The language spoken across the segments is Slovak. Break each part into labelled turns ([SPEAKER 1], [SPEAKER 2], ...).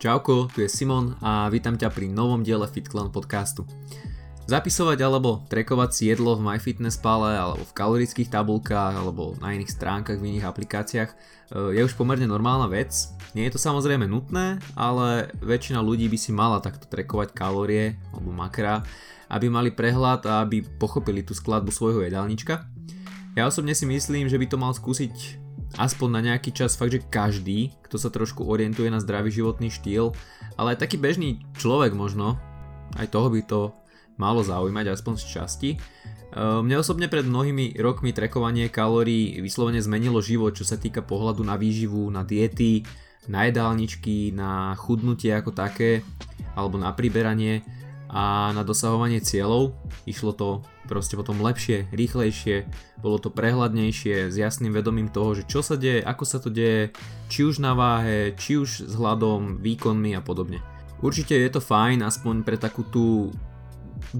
[SPEAKER 1] Čauko, tu je Simon a vítam ťa pri novom diele FitClan podcastu. Zapisovať alebo trekovať si jedlo v MyFitnessPale alebo v kalorických tabulkách alebo na iných stránkach v iných aplikáciách eh, je už pomerne normálna vec. Nie je to samozrejme nutné, ale väčšina ľudí by si mala takto trekovať kalórie alebo makra, aby mali prehľad a aby pochopili tú skladbu svojho jedálnička. Ja osobne si myslím, že by to mal skúsiť aspoň na nejaký čas fakt, že každý, kto sa trošku orientuje na zdravý životný štýl, ale aj taký bežný človek možno, aj toho by to malo zaujímať aspoň z časti. Ehm, mne osobne pred mnohými rokmi trekovanie kalórií vyslovene zmenilo život, čo sa týka pohľadu na výživu, na diety, na jedálničky, na chudnutie ako také, alebo na priberanie a na dosahovanie cieľov. Išlo to proste potom lepšie, rýchlejšie, bolo to prehľadnejšie, s jasným vedomím toho, že čo sa deje, ako sa to deje, či už na váhe, či už s hľadom, výkonmi a podobne. Určite je to fajn, aspoň pre takú tú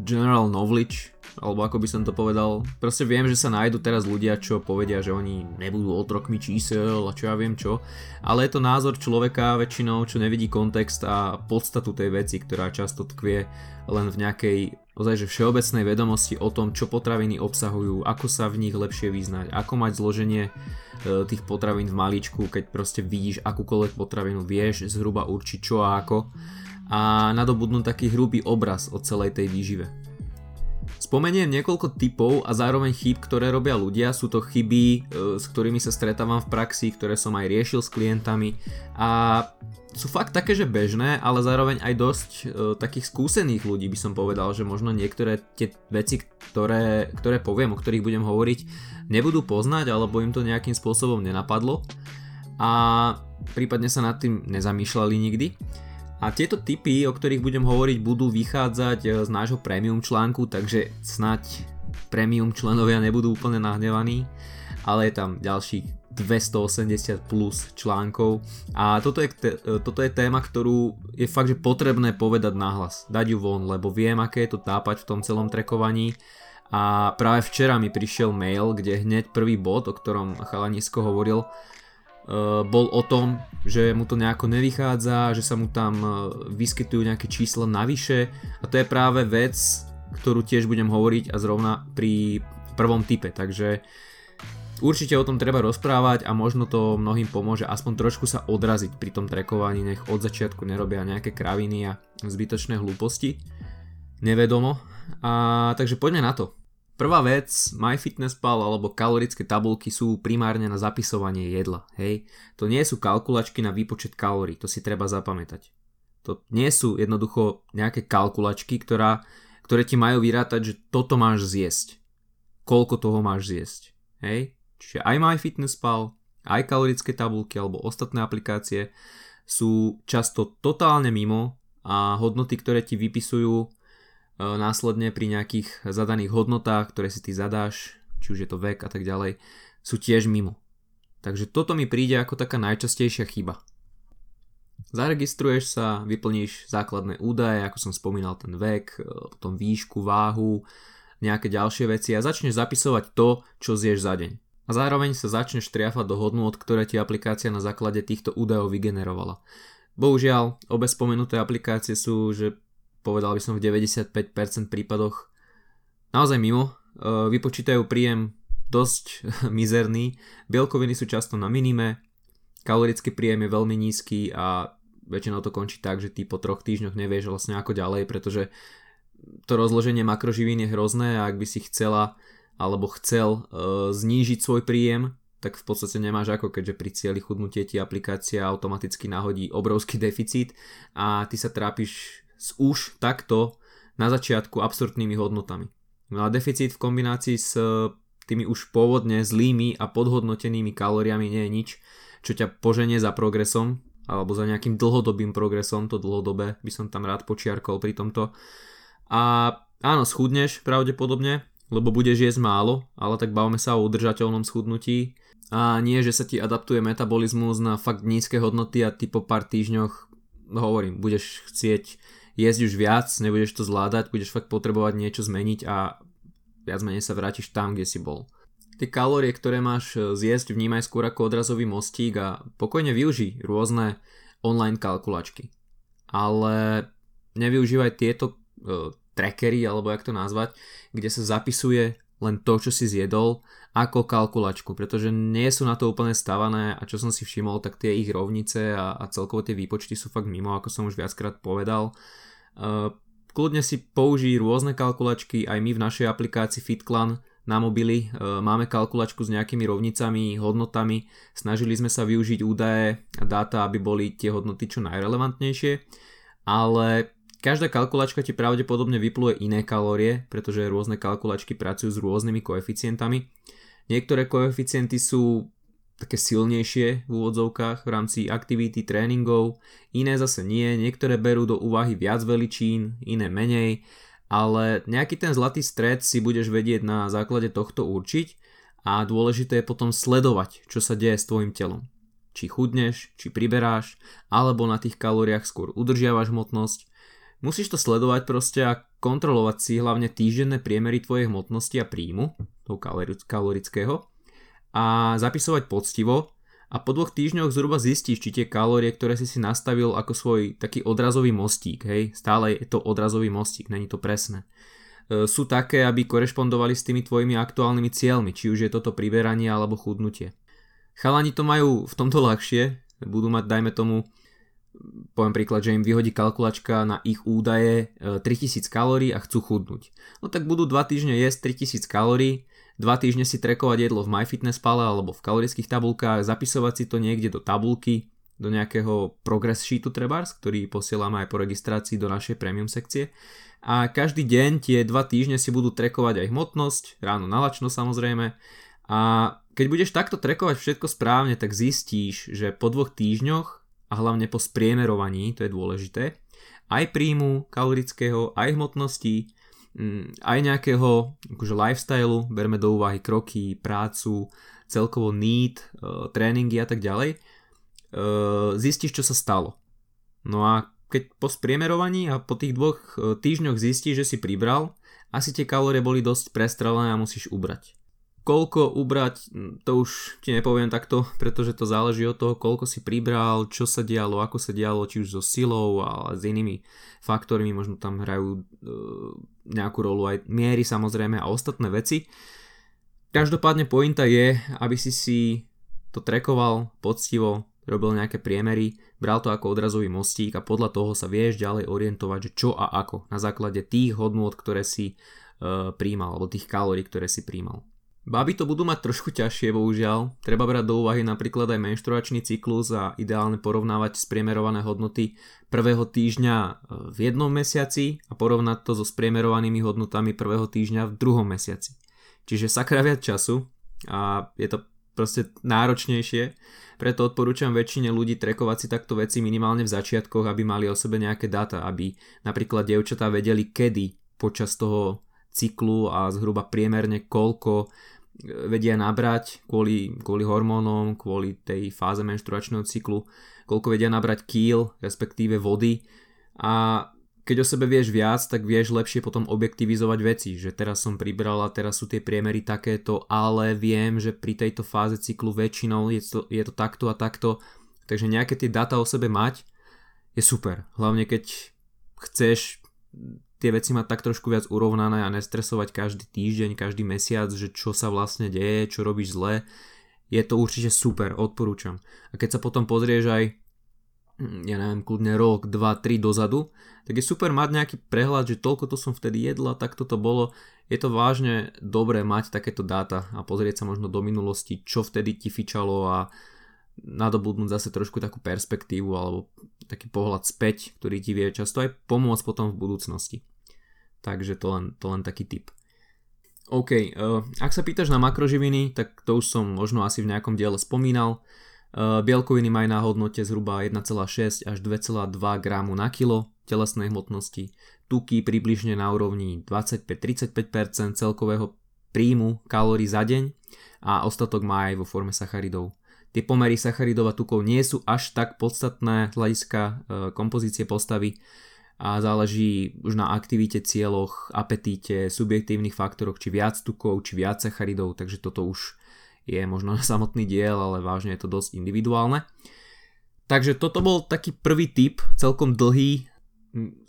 [SPEAKER 1] general knowledge, alebo ako by som to povedal. Proste viem, že sa nájdu teraz ľudia, čo povedia, že oni nebudú otrokmi čísel a čo ja viem čo. Ale je to názor človeka väčšinou, čo nevidí kontext a podstatu tej veci, ktorá často tkvie len v nejakej ozaj, že všeobecnej vedomosti o tom, čo potraviny obsahujú, ako sa v nich lepšie vyznať, ako mať zloženie e, tých potravín v maličku, keď proste vidíš akúkoľvek potravinu, vieš zhruba určiť čo a ako a nadobudnú taký hrubý obraz o celej tej výžive. Spomeniem niekoľko typov a zároveň chyb, ktoré robia ľudia. Sú to chyby, e, s ktorými sa stretávam v praxi, ktoré som aj riešil s klientami a sú fakt také, že bežné, ale zároveň aj dosť e, takých skúsených ľudí by som povedal, že možno niektoré tie veci, ktoré, ktoré poviem, o ktorých budem hovoriť, nebudú poznať alebo im to nejakým spôsobom nenapadlo a prípadne sa nad tým nezamýšľali nikdy. A tieto typy, o ktorých budem hovoriť, budú vychádzať e, z nášho premium článku, takže snať premium členovia nebudú úplne nahnevaní, ale je tam ďalších 280 plus článkov. A toto je, e, toto je téma, ktorú je fakt, že potrebné povedať nahlas, dať ju von, lebo viem, aké je to tápať v tom celom trekovaní. A práve včera mi prišiel mail, kde hneď prvý bod, o ktorom chalanisko hovoril, bol o tom, že mu to nejako nevychádza, že sa mu tam eh, vyskytujú nejaké čísla navyše a to je práve vec, ktorú tiež budem hovoriť a zrovna pri prvom type, takže určite o tom treba rozprávať a možno to mnohým pomôže aspoň trošku sa odraziť pri tom trekovaní, nech od začiatku nerobia nejaké kraviny a zbytočné hlúposti, nevedomo. A takže poďme na to. Prvá vec, MyFitnessPal alebo kalorické tabulky sú primárne na zapisovanie jedla, hej. To nie sú kalkulačky na výpočet kalórií, to si treba zapamätať. To nie sú jednoducho nejaké kalkulačky, ktorá, ktoré ti majú vyrátať, že toto máš zjesť. Koľko toho máš zjesť, hej. Čiže aj MyFitnessPal, aj kalorické tabulky alebo ostatné aplikácie sú často totálne mimo a hodnoty, ktoré ti vypisujú následne pri nejakých zadaných hodnotách, ktoré si ty zadáš, či už je to vek a tak ďalej, sú tiež mimo. Takže toto mi príde ako taká najčastejšia chyba. Zaregistruješ sa, vyplníš základné údaje, ako som spomínal ten vek, e, potom výšku, váhu, nejaké ďalšie veci a začneš zapisovať to, čo zješ za deň. A zároveň sa začneš triafať do hodnôt, ktoré ti aplikácia na základe týchto údajov vygenerovala. Bohužiaľ, obe spomenuté aplikácie sú, že povedal by som v 95% prípadoch naozaj mimo. E, vypočítajú príjem dosť mizerný, bielkoviny sú často na minime, kalorický príjem je veľmi nízky a väčšinou to končí tak, že ty po troch týždňoch nevieš vlastne ako ďalej, pretože to rozloženie makroživín je hrozné a ak by si chcela alebo chcel e, znížiť svoj príjem, tak v podstate nemáš ako, keďže pri cieli chudnutie ti aplikácia automaticky nahodí obrovský deficit a ty sa trápiš s už takto na začiatku absurdnými hodnotami. No a deficit v kombinácii s e, tými už pôvodne zlými a podhodnotenými kalóriami nie je nič, čo ťa poženie za progresom alebo za nejakým dlhodobým progresom, to dlhodobé by som tam rád počiarkol pri tomto. A áno, schudneš pravdepodobne, lebo budeš jesť málo, ale tak bavme sa o udržateľnom schudnutí a nie, že sa ti adaptuje metabolizmus na fakt nízke hodnoty a ty po pár týždňoch, hovorím, budeš chcieť jesť už viac, nebudeš to zvládať, budeš fakt potrebovať niečo zmeniť a viac menej sa vrátiš tam, kde si bol. Tie kalórie, ktoré máš e, zjesť, vnímaj skôr ako odrazový mostík a pokojne využij rôzne online kalkulačky. ale nevyužívaj tieto uh, trackery, alebo jak to nazvať, kde sa zapisuje len to, čo si zjedol, ako kalkulačku, pretože nie sú na to úplne stavané a čo som si všimol, tak tie ich rovnice a, a celkovo tie výpočty sú fakt mimo, ako som už viackrát povedal. Uh, kľudne si použij rôzne kalkulačky, aj my v našej aplikácii FitClan na mobily uh, máme kalkulačku s nejakými rovnicami, hodnotami, snažili sme sa využiť údaje a dáta, aby boli tie hodnoty čo najrelevantnejšie, ale Každá kalkulačka ti pravdepodobne vypluje iné kalórie, pretože rôzne kalkulačky pracujú s rôznymi koeficientami. Niektoré koeficienty sú také silnejšie v úvodzovkách v rámci aktivity, tréningov, iné zase nie, niektoré berú do úvahy viac veličín, iné menej, ale nejaký ten zlatý stred si budeš vedieť na základe tohto určiť a dôležité je potom sledovať, čo sa deje s tvojim telom. Či chudneš, či priberáš, alebo na tých kalóriách skôr udržiavaš hmotnosť, Musíš to sledovať proste a kontrolovať si hlavne týždenné priemery tvojej hmotnosti a príjmu, toho kalorického, a zapisovať poctivo a po dvoch týždňoch zhruba zistíš, či tie kalórie, ktoré si si nastavil ako svoj taký odrazový mostík, hej, stále je to odrazový mostík, není to presné, e, sú také, aby korešpondovali s tými tvojimi aktuálnymi cieľmi, či už je toto priberanie alebo chudnutie. Chalani to majú v tomto ľahšie, budú mať, dajme tomu, poviem príklad, že im vyhodí kalkulačka na ich údaje 3000 e, kalórií a chcú chudnúť. No tak budú 2 týždne jesť 3000 kalórií, 2 týždne si trekovať jedlo v MyFitnessPale alebo v kalorických tabulkách, zapisovať si to niekde do tabulky, do nejakého progress sheetu trebárs, ktorý posielame aj po registrácii do našej premium sekcie. A každý deň tie 2 týždne si budú trekovať aj hmotnosť, ráno nalačno samozrejme. A keď budeš takto trekovať všetko správne, tak zistíš, že po dvoch týždňoch a hlavne po spriemerovaní, to je dôležité, aj príjmu kalorického, aj hmotnosti, aj nejakého akože lifestylu, berme do úvahy kroky, prácu, celkovo need, e, tréningy a tak ďalej, e, zistíš, čo sa stalo. No a keď po spriemerovaní a po tých dvoch e, týždňoch zistíš, že si pribral, asi tie kalórie boli dosť prestrelené a musíš ubrať. Koľko ubrať, to už ti nepoviem takto, pretože to záleží od toho, koľko si pribral, čo sa dialo, ako sa dialo, či už so silou a s inými faktormi, možno tam hrajú e, nejakú rolu aj miery samozrejme a ostatné veci. Každopádne pointa je, aby si si to trekoval poctivo, robil nejaké priemery, bral to ako odrazový mostík a podľa toho sa vieš ďalej orientovať, že čo a ako na základe tých hodnôt, ktoré si e, príjmal, alebo tých kalórií, ktoré si príjmal. Baby to budú mať trošku ťažšie, bohužiaľ. Treba brať do úvahy napríklad aj menštruačný cyklus a ideálne porovnávať spriemerované hodnoty prvého týždňa e, v jednom mesiaci a porovnať to so spriemerovanými hodnotami prvého týždňa v druhom mesiaci. Čiže sakra viac času a je to proste náročnejšie, preto odporúčam väčšine ľudí trekovať si takto veci minimálne v začiatkoch, aby mali o sebe nejaké dáta, aby napríklad dievčatá vedeli kedy počas toho cyklu a zhruba priemerne koľko vedia nabrať kvôli, kvôli hormónom, kvôli tej fáze menštruačného cyklu, koľko vedia nabrať kýl, respektíve vody. A keď o sebe vieš viac, tak vieš lepšie potom objektivizovať veci, že teraz som pribrala, teraz sú tie priemery takéto, ale viem, že pri tejto fáze cyklu väčšinou je to, je to takto a takto, takže nejaké tie data o sebe mať je super, hlavne keď chceš tie veci mať tak trošku viac urovnané a nestresovať každý týždeň, každý mesiac, že čo sa vlastne deje, čo robíš zle, je to určite super, odporúčam. A keď sa potom pozrieš aj hm, ja neviem, kľudne rok, 2, 3 dozadu, tak je super mať nejaký prehľad, že toľko to som vtedy jedla, tak to bolo. Je to vážne dobré mať takéto dáta a pozrieť sa možno do minulosti, čo vtedy ti fičalo a nadobudnúť zase trošku takú perspektívu alebo taký pohľad späť, ktorý ti vie často aj pomôcť potom v budúcnosti. Takže to len, to len taký tip. OK, uh, ak sa pýtaš na makroživiny, tak to už som možno asi v nejakom diele spomínal. Uh, bielkoviny majú na hodnote zhruba 1,6 až 2,2 gramu na kilo telesnej hmotnosti, tuky približne na úrovni 25-35% celkového príjmu kalórií za deň a ostatok má aj vo forme sacharidov. Tie pomery sacharidov a tukov nie sú až tak podstatné z hľadiska uh, kompozície postavy, a záleží už na aktivite, cieľoch, apetíte, subjektívnych faktoroch, či viac tukov, či viac sacharidov, takže toto už je možno na samotný diel, ale vážne je to dosť individuálne. Takže toto bol taký prvý tip, celkom dlhý,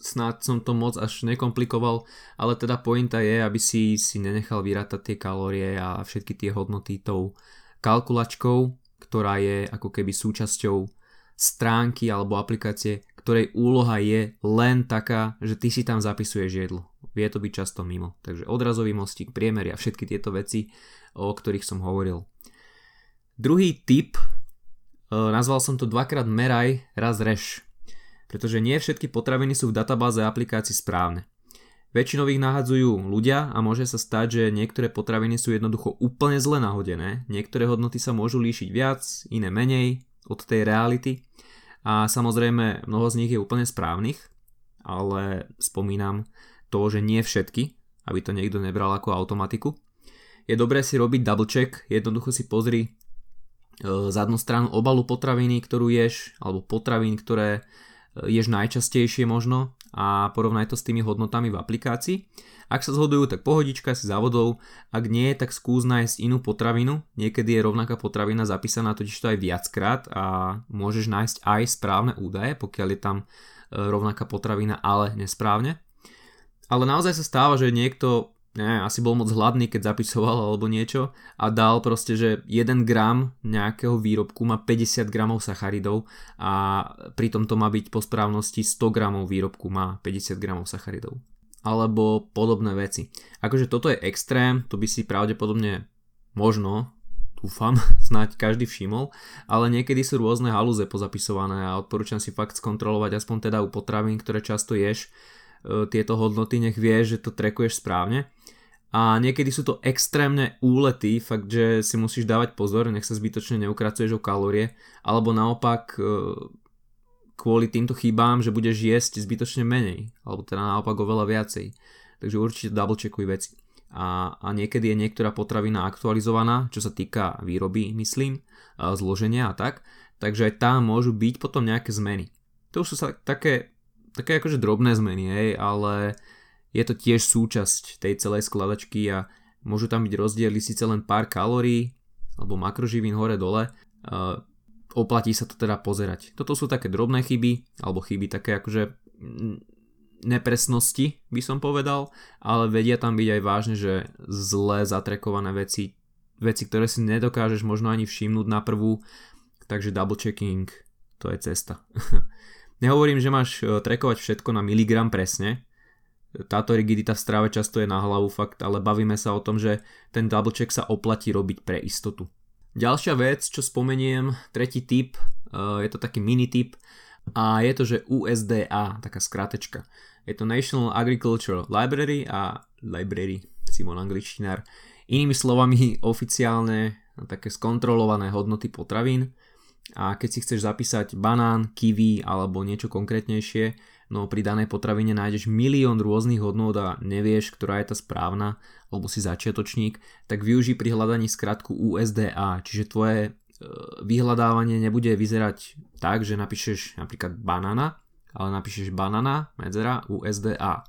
[SPEAKER 1] snáď som to moc až nekomplikoval, ale teda pointa je, aby si si nenechal vyrátať tie kalórie a všetky tie hodnoty tou kalkulačkou, ktorá je ako keby súčasťou stránky alebo aplikácie, ktorej úloha je len taká, že ty si tam zapisuješ jedlo. Vie to byť často mimo. Takže odrazový mostík, priemery a všetky tieto veci, o ktorých som hovoril. Druhý tip, e, nazval som to dvakrát meraj, raz reš pretože nie všetky potraviny sú v databáze aplikácií správne. Väčšinou ich nahadzujú ľudia a môže sa stať, že niektoré potraviny sú jednoducho úplne zle nahodené, niektoré hodnoty sa môžu líšiť viac, iné menej od tej reality a samozrejme mnoho z nich je úplne správnych, ale spomínam to, že nie všetky, aby to niekto nebral ako automatiku. Je dobré si robiť double check, jednoducho si pozri e, zadnú stranu obalu potraviny, ktorú ješ, alebo potravín, ktoré ješ najčastejšie možno a porovnaj to s tými hodnotami v aplikácii. Ak sa zhodujú, tak pohodička si závodov, ak nie, tak skús nájsť inú potravinu. Niekedy je rovnaká potravina zapísaná totiž to aj viackrát a môžeš nájsť aj správne údaje, pokiaľ je tam e, rovnaká potravina, ale nesprávne. Ale naozaj sa stáva, že niekto ne, asi bol moc hladný, keď zapisoval alebo niečo a dal proste, že 1 gram nejakého výrobku má 50 gramov sacharidov a pritom to má byť po správnosti 100 gramov výrobku má 50 gramov sacharidov. Alebo podobné veci. Akože toto je extrém, to by si pravdepodobne možno, dúfam, snáď každý všimol, ale niekedy sú rôzne halúze pozapisované a odporúčam si fakt skontrolovať aspoň teda u potravín, ktoré často ješ, tieto hodnoty, nech vieš, že to trekuješ správne a niekedy sú to extrémne úlety, fakt, že si musíš dávať pozor, nech sa zbytočne neukracuješ o kalórie, alebo naopak e, kvôli týmto chybám, že budeš jesť zbytočne menej, alebo teda naopak oveľa viacej. Takže určite double checkuj veci. A, a niekedy je niektorá potravina aktualizovaná, čo sa týka výroby, myslím, zloženia a tak, takže aj tam môžu byť potom nejaké zmeny. To už sú sa také, také akože drobné zmeny, hej, ale je to tiež súčasť tej celej skladačky a môžu tam byť rozdiely síce len pár kalórií alebo makroživín hore-dole, uh, oplatí sa to teda pozerať. Toto sú také drobné chyby, alebo chyby také akože nepresnosti by som povedal, ale vedia tam byť aj vážne, že zle zatrekované veci, veci, ktoré si nedokážeš možno ani všimnúť na prvú, takže double checking to je cesta. Nehovorím, že máš e, trekovať všetko na miligram presne, táto rigidita v strave často je na hlavu fakt, ale bavíme sa o tom, že ten double check sa oplatí robiť pre istotu. Ďalšia vec, čo spomeniem, tretí tip, eh, je to taký mini tip a je to, že USDA, taká skrátečka. Je to National Agricultural Library a Library, Simon angličtinár. Inými slovami oficiálne také skontrolované hodnoty potravín a keď si chceš zapísať banán, kiwi alebo niečo konkrétnejšie, no pri danej potravine nájdeš milión rôznych hodnôt a nevieš, ktorá je tá správna, alebo si začiatočník, tak využij pri hľadaní skratku USDA, čiže tvoje e, vyhľadávanie nebude vyzerať tak, že napíšeš napríklad banana, ale napíšeš banana, medzera, USDA.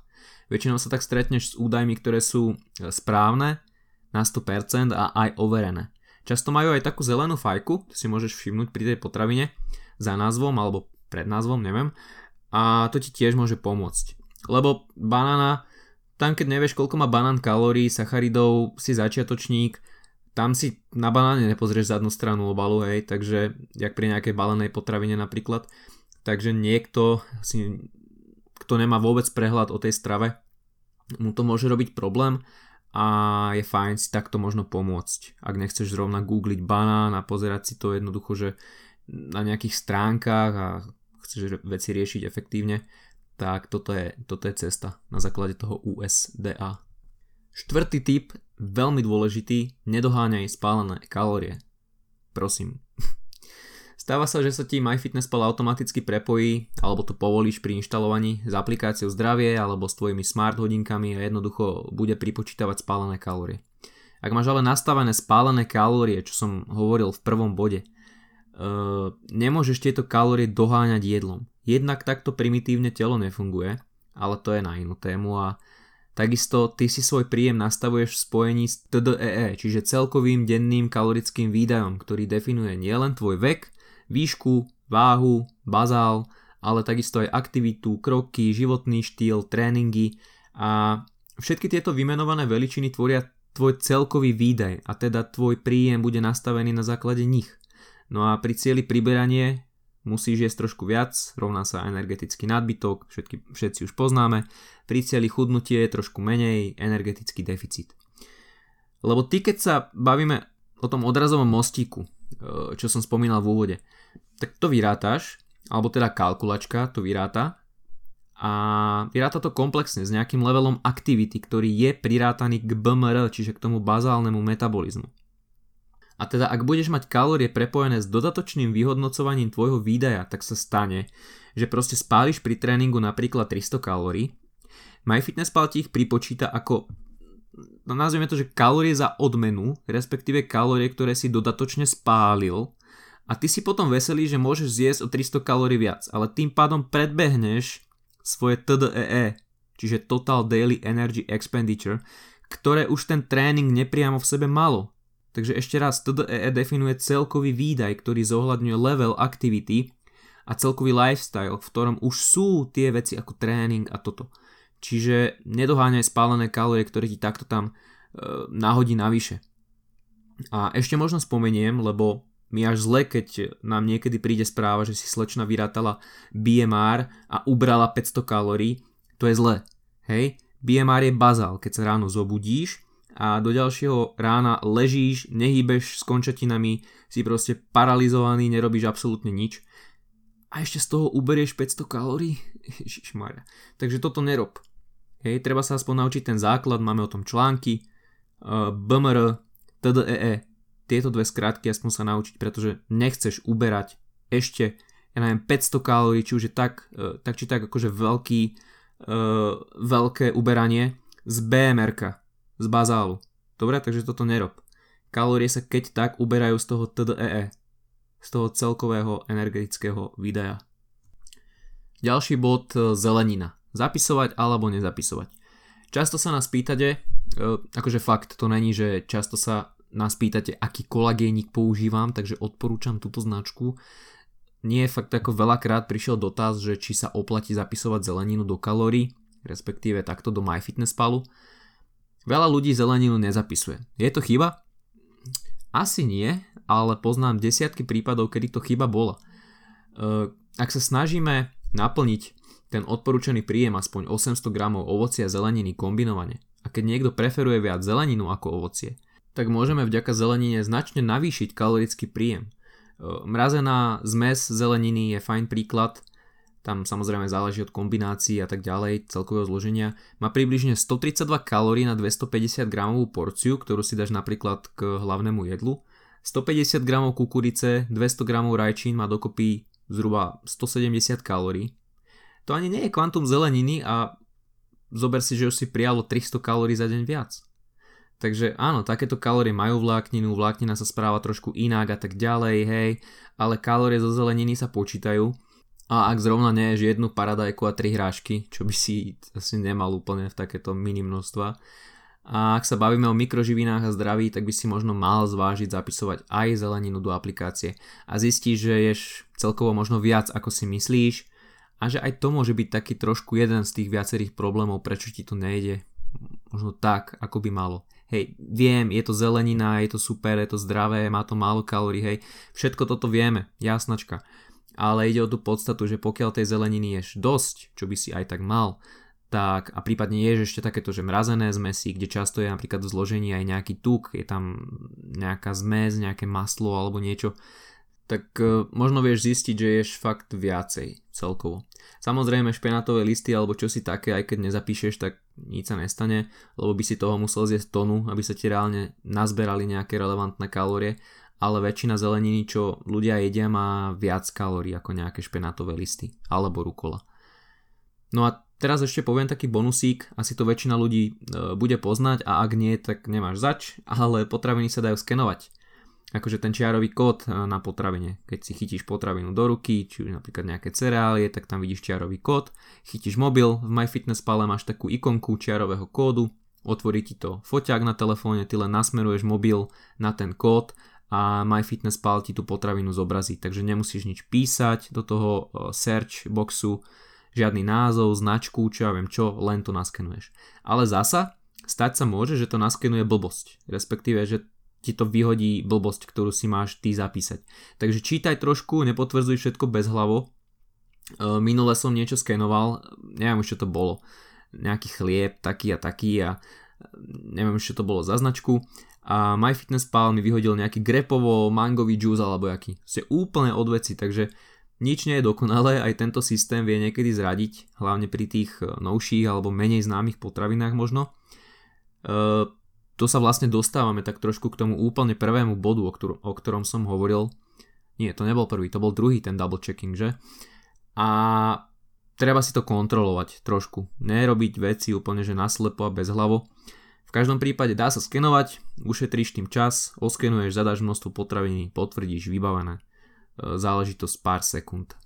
[SPEAKER 1] Väčšinou sa tak stretneš s údajmi, ktoré sú e, správne na 100% a aj overené. Často majú aj takú zelenú fajku, si môžeš všimnúť pri tej potravine za názvom alebo pred názvom, neviem, a to ti tiež môže pomôcť. Lebo banána, tam keď nevieš koľko má banán kalórií, sacharidov, si začiatočník, tam si na banáne nepozrieš zadnú stranu obalu, hej, takže jak pri nejakej balenej potravine napríklad. Takže niekto, si, kto nemá vôbec prehľad o tej strave, mu to môže robiť problém a je fajn si takto možno pomôcť. Ak nechceš zrovna googliť banán a pozerať si to jednoducho, že na nejakých stránkach a chceš veci riešiť efektívne, tak toto je, toto je cesta na základe toho USDA. Štvrtý tip, veľmi dôležitý, nedoháňaj spálené kalórie. Prosím. Stáva sa, že sa ti MyFitnessPal automaticky prepojí alebo to povolíš pri inštalovaní s aplikáciou zdravie alebo s tvojimi smart hodinkami a jednoducho bude pripočítavať spálené kalórie. Ak máš ale nastavené spálené kalórie, čo som hovoril v prvom bode, uh, nemôžeš tieto kalórie doháňať jedlom. Jednak takto primitívne telo nefunguje, ale to je na inú tému a takisto ty si svoj príjem nastavuješ v spojení s TDEE, e, čiže celkovým denným kalorickým výdajom, ktorý definuje nielen tvoj vek, výšku, váhu, bazál, ale takisto aj aktivitu, kroky, životný štýl, tréningy a všetky tieto vymenované veličiny tvoria tvoj celkový výdaj a teda tvoj príjem bude nastavený na základe nich. No a pri cieli priberanie musíš jesť trošku viac, rovná sa energetický nadbytok, všetky, všetci už poznáme. Pri cieli chudnutie je trošku menej, energetický deficit. Lebo ty, keď sa bavíme o tom odrazovom mostíku, e, čo som spomínal v úvode, tak to vyrátaš alebo teda kalkulačka to vyráta. A vyráta to komplexne s nejakým levelom aktivity, ktorý je prirátaný k BMR, čiže k tomu bazálnemu metabolizmu. A teda ak budeš mať kalórie prepojené s dodatočným vyhodnocovaním tvojho výdaja, tak sa stane, že proste spáliš pri tréningu napríklad 300 kalórií, MyFitnessPal ti ich pripočíta ako no nazvime to, že kalórie za odmenu, respektíve kalórie, ktoré si dodatočne spálil a ty si potom veselý, že môžeš zjesť o 300 kalórií viac, ale tým pádom predbehneš svoje TDEE, e, čiže Total Daily Energy Expenditure, ktoré už ten tréning nepriamo v sebe malo. Takže ešte raz, TDEE e definuje celkový výdaj, ktorý zohľadňuje level activity a celkový lifestyle, v ktorom už sú tie veci ako tréning a toto. Čiže nedoháňaj spálené kalórie, ktoré ti takto tam e, nahodí navyše. A ešte možno spomeniem, lebo mi až zle, keď nám niekedy príde správa, že si slečna vyrátala BMR a ubrala 500 kalórií, to je zle. Hej? BMR je bazál, keď sa ráno zobudíš a do ďalšieho rána ležíš, nehýbeš s končatinami, si proste paralizovaný, nerobíš absolútne nič a ešte z toho uberieš 500 kalórií? Ježišmarja. Takže toto nerob. Hej, treba sa aspoň naučiť ten základ, máme o tom články, BMR, TDEE, tieto dve skratky aspoň sa naučiť, pretože nechceš uberať ešte, ja neviem, 500 kalórií, či už je tak, e, tak či tak akože veľký, uh, veľké uberanie z bmr z bazálu. Dobre, takže toto nerob. Kalórie sa keď tak uberajú z toho TDEE, e, z toho celkového energetického výdaja. Ďalší bod zelenina. Zapisovať alebo nezapisovať. Často sa nás pýtate, akože fakt, to není, že často sa nás pýtate, aký kolagénik používam, takže odporúčam túto značku. Nie je fakt ako veľakrát prišiel dotaz, že či sa oplatí zapisovať zeleninu do kalórií, respektíve takto do MyFitnessPalu. Veľa ľudí zeleninu nezapisuje. Je to chyba? Asi nie, ale poznám desiatky prípadov, kedy to chyba bola. Ak sa snažíme naplniť ten odporúčaný príjem aspoň 800 g ovocia a zeleniny kombinovane, a keď niekto preferuje viac zeleninu ako ovocie, tak môžeme vďaka zelenine značne navýšiť kalorický príjem. Mrazená zmes zeleniny je fajn príklad, tam samozrejme záleží od kombinácií a tak ďalej, celkového zloženia. Má približne 132 kalórií na 250 gramovú porciu, ktorú si dáš napríklad k hlavnému jedlu. 150 g kukurice, 200 g rajčín má dokopy zhruba 170 kalórií. To ani nie je kvantum zeleniny a zober si, že už si prijalo 300 kalórií za deň viac. Takže áno, takéto kalórie majú vlákninu, vláknina sa správa trošku inak a tak ďalej, hej, ale kalórie zo zeleniny sa počítajú. A ak zrovna neješ jednu paradajku a tri hrášky, čo by si asi nemal úplne v takéto minimnožstva, a ak sa bavíme o mikroživinách a zdraví, tak by si možno mal zvážiť zapisovať aj zeleninu do aplikácie. A zistíš, že ješ celkovo možno viac ako si myslíš a že aj to môže byť taký trošku jeden z tých viacerých problémov, prečo ti to nejde. Možno tak, ako by malo. Hej, viem, je to zelenina, je to super, je to zdravé, má to málo kalórií, hej, všetko toto vieme, jasnačka. Ale ide o tú podstatu, že pokiaľ tej zeleniny ješ dosť, čo by si aj tak mal, tak a prípadne ješ ešte takéto, že mrazené zmesy, kde často je napríklad v zložení aj nejaký tuk, je tam nejaká zmes, nejaké maslo alebo niečo, tak uh, možno vieš zistiť, že ješ fakt viacej celkovo. Samozrejme špenátové listy alebo čo si také, aj keď nezapíšeš, tak nič sa nestane, lebo by si toho musel zjesť tonu, aby sa ti reálne nazberali nejaké relevantné kalórie, ale väčšina zeleniny, čo ľudia jedia, má viac kalórií ako nejaké špenátové listy alebo rukola. No a teraz ešte poviem taký bonusík, asi to väčšina ľudí e, bude poznať a ak nie, tak nemáš zač, ale potraviny sa dajú skenovať akože ten čiarový kód e, na potravine. Keď si chytíš potravinu do ruky, či už napríklad nejaké cereálie, tak tam vidíš čiarový kód. Chytíš mobil, v MyFitnessPale máš takú ikonku čiarového kódu, otvorí ti to foťák na telefóne, ty len nasmeruješ mobil na ten kód a MyFitnessPal ti tú potravinu zobrazí, takže nemusíš nič písať do toho e, search boxu, žiadny názov, značku, čo ja viem čo, len to naskenuješ. Ale zasa, stať sa môže, že to naskenuje blbosť, respektíve, že ti to vyhodí blbosť, ktorú si máš ty zapísať. Takže čítaj trošku, nepotvrdzuj všetko bez hlavo. E, minule som niečo skenoval, neviem už čo to bolo, nejaký chlieb taký a taký a neviem čo to bolo za značku a MyFitnessPal mi vyhodil nejaký grepovo mangový juice alebo aký. Ste úplne odveci, takže nič nie je dokonalé, aj tento systém vie niekedy zradiť, hlavne pri tých e, novších alebo menej známych potravinách možno. E, to sa vlastne dostávame tak trošku k tomu úplne prvému bodu, o, ktor- o ktorom som hovoril. Nie, to nebol prvý, to bol druhý ten double checking, že? A treba si to kontrolovať trošku. Nerobiť veci úplne, že naslepo a bez hlavo každom prípade dá sa skenovať, ušetríš tým čas, oskenuješ, zadáš množstvo potraviny, potvrdíš, vybavené. E, záležitosť pár sekúnd.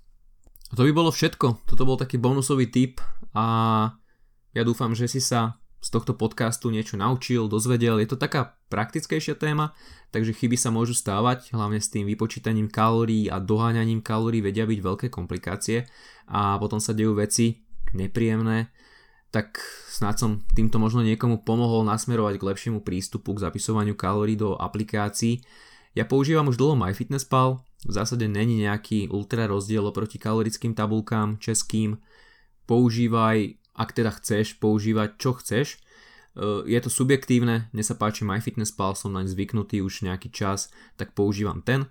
[SPEAKER 1] A to by bolo všetko. Toto bol taký bonusový tip a ja dúfam, že si sa z tohto podcastu niečo naučil, dozvedel. Je to taká praktickejšia téma, takže chyby sa môžu stávať, hlavne s tým vypočítaním kalórií a doháňaním kalórií vedia byť veľké komplikácie a potom sa dejú veci nepríjemné, tak snad som týmto možno niekomu pomohol nasmerovať k lepšiemu prístupu k zapisovaniu kalórií do aplikácií. Ja používam už dlho MyFitnessPal, v zásade není nejaký ultra rozdiel oproti kalorickým tabulkám českým. Používaj, ak teda chceš, používať čo chceš. Je to subjektívne, mne sa páči MyFitnessPal, som naň zvyknutý už nejaký čas, tak používam ten.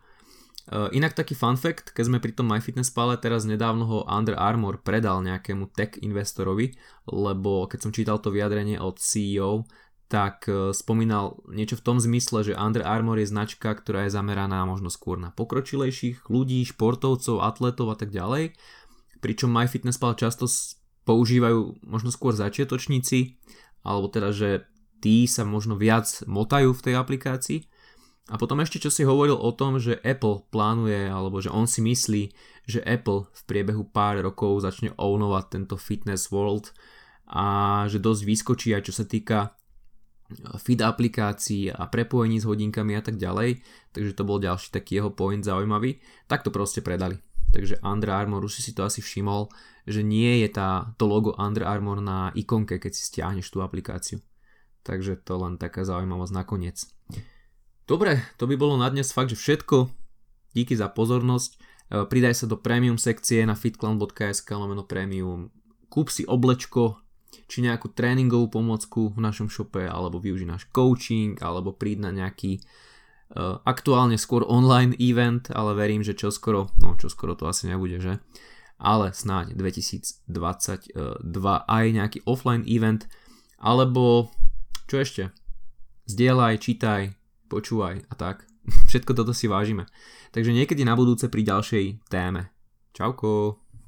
[SPEAKER 1] Inak taký fun fact, keď sme pri tom MyFitnessPale, teraz nedávno ho Under Armour predal nejakému tech investorovi, lebo keď som čítal to vyjadrenie od CEO, tak spomínal niečo v tom zmysle, že Under Armour je značka, ktorá je zameraná možno skôr na pokročilejších ľudí, športovcov, atletov a tak ďalej, pričom MyFitnessPal často používajú možno skôr začiatočníci, alebo teda, že tí sa možno viac motajú v tej aplikácii, a potom ešte čo si hovoril o tom, že Apple plánuje, alebo že on si myslí, že Apple v priebehu pár rokov začne ownovať tento fitness world a že dosť vyskočí aj čo sa týka eh, fit aplikácií a prepojení s hodinkami a tak ďalej, takže to bol ďalší taký jeho point zaujímavý, tak to proste predali. Takže Under Armour, už si to asi všimol, že nie je tá, to logo Under Armour na ikonke, keď si stiahneš tú aplikáciu. Takže to len taká zaujímavosť nakoniec. Dobre, to by bolo na dnes fakt, že všetko. Díky za pozornosť. E, pridaj sa do premium sekcie na fitclan.sk lomeno premium. Kúp si oblečko, či nejakú tréningovú pomocku v našom šope, alebo využij náš coaching, alebo príď na nejaký uh, aktuálne skôr online event, ale verím, že čoskoro, no čoskoro to asi nebude, že? Ale snáď 2022 aj nejaký offline event, alebo čo ešte? Zdieľaj, čítaj, počúvaj a tak. Všetko toto si vážime. Takže niekedy na budúce pri ďalšej téme. Čauko.